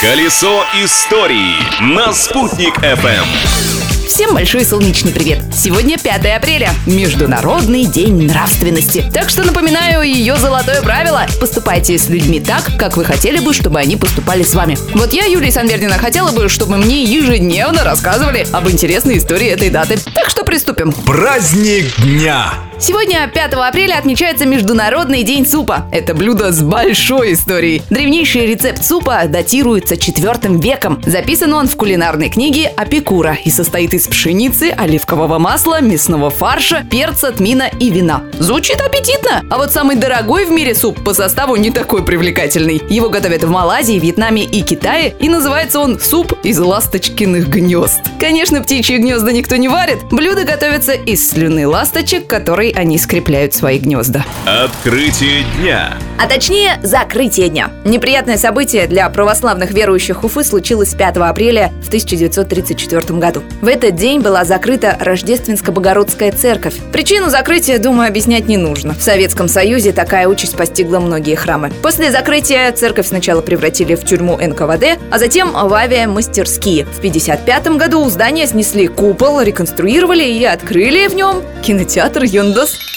Колесо истории на «Спутник FM. Всем большой солнечный привет! Сегодня 5 апреля, Международный день нравственности. Так что напоминаю ее золотое правило. Поступайте с людьми так, как вы хотели бы, чтобы они поступали с вами. Вот я, Юлия Санвердина, хотела бы, чтобы мне ежедневно рассказывали об интересной истории этой даты. Так что приступим. Праздник дня! Сегодня, 5 апреля, отмечается Международный день супа. Это блюдо с большой историей. Древнейший рецепт супа датируется 4 веком. Записан он в кулинарной книге Апикура и состоит из пшеницы, оливкового масла, мясного фарша, перца, тмина и вина. Звучит аппетитно! А вот самый дорогой в мире суп по составу не такой привлекательный. Его готовят в Малайзии, Вьетнаме и Китае, и называется он суп из ласточкиных гнезд. Конечно, птичьи гнезда никто не варит. Блюдо готовится из слюны ласточек, которые они скрепляют свои гнезда. Открытие дня! А точнее, закрытие дня. Неприятное событие для православных верующих Уфы случилось 5 апреля в 1934 году. В этот день была закрыта Рождественско-Богородская церковь. Причину закрытия, думаю, объяснять не нужно. В Советском Союзе такая участь постигла многие храмы. После закрытия церковь сначала превратили в тюрьму НКВД, а затем в авиамастерские. В 1955 году у здания снесли купол, реконструировали и открыли в нем кинотеатр «Юндос».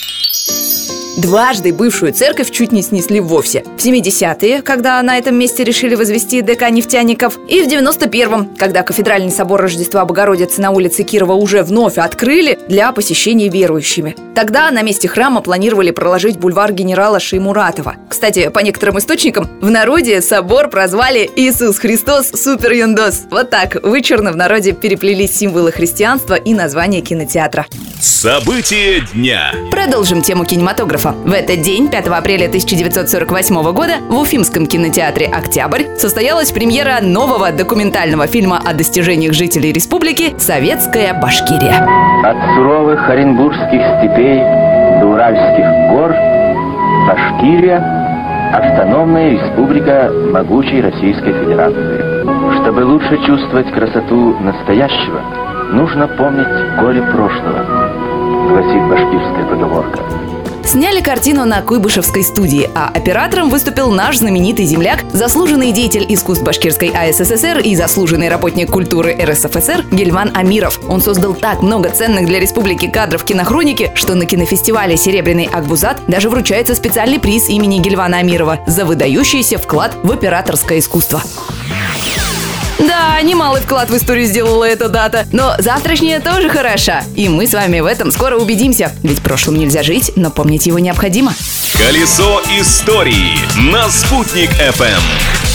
Дважды бывшую церковь чуть не снесли вовсе. В 70-е, когда на этом месте решили возвести ДК нефтяников, и в 91-м, когда кафедральный собор Рождества Богородицы на улице Кирова уже вновь открыли для посещения верующими. Тогда на месте храма планировали проложить бульвар генерала Шеймуратова. Кстати, по некоторым источникам, в народе собор прозвали Иисус Христос Супер Юндос. Вот так вычурно в народе переплелись символы христианства и название кинотеатра. События дня! Продолжим тему кинематографа. В этот день, 5 апреля 1948 года, в Уфимском кинотеатре «Октябрь» состоялась премьера нового документального фильма о достижениях жителей республики «Советская Башкирия». От суровых оренбургских степей до Уральских гор Башкирия – автономная республика могучей Российской Федерации. Чтобы лучше чувствовать красоту настоящего, нужно помнить горе прошлого, гласит башкирская поговорка. Сняли картину на Куйбышевской студии, а оператором выступил наш знаменитый земляк, заслуженный деятель искусств Башкирской АССР и заслуженный работник культуры РСФСР Гельман Амиров. Он создал так много ценных для республики кадров кинохроники, что на кинофестивале «Серебряный Акбузат» даже вручается специальный приз имени Гельвана Амирова за выдающийся вклад в операторское искусство. Да, немалый вклад в историю сделала эта дата. Но завтрашняя тоже хороша. И мы с вами в этом скоро убедимся. Ведь прошлым нельзя жить, но помнить его необходимо. Колесо истории на «Спутник FM.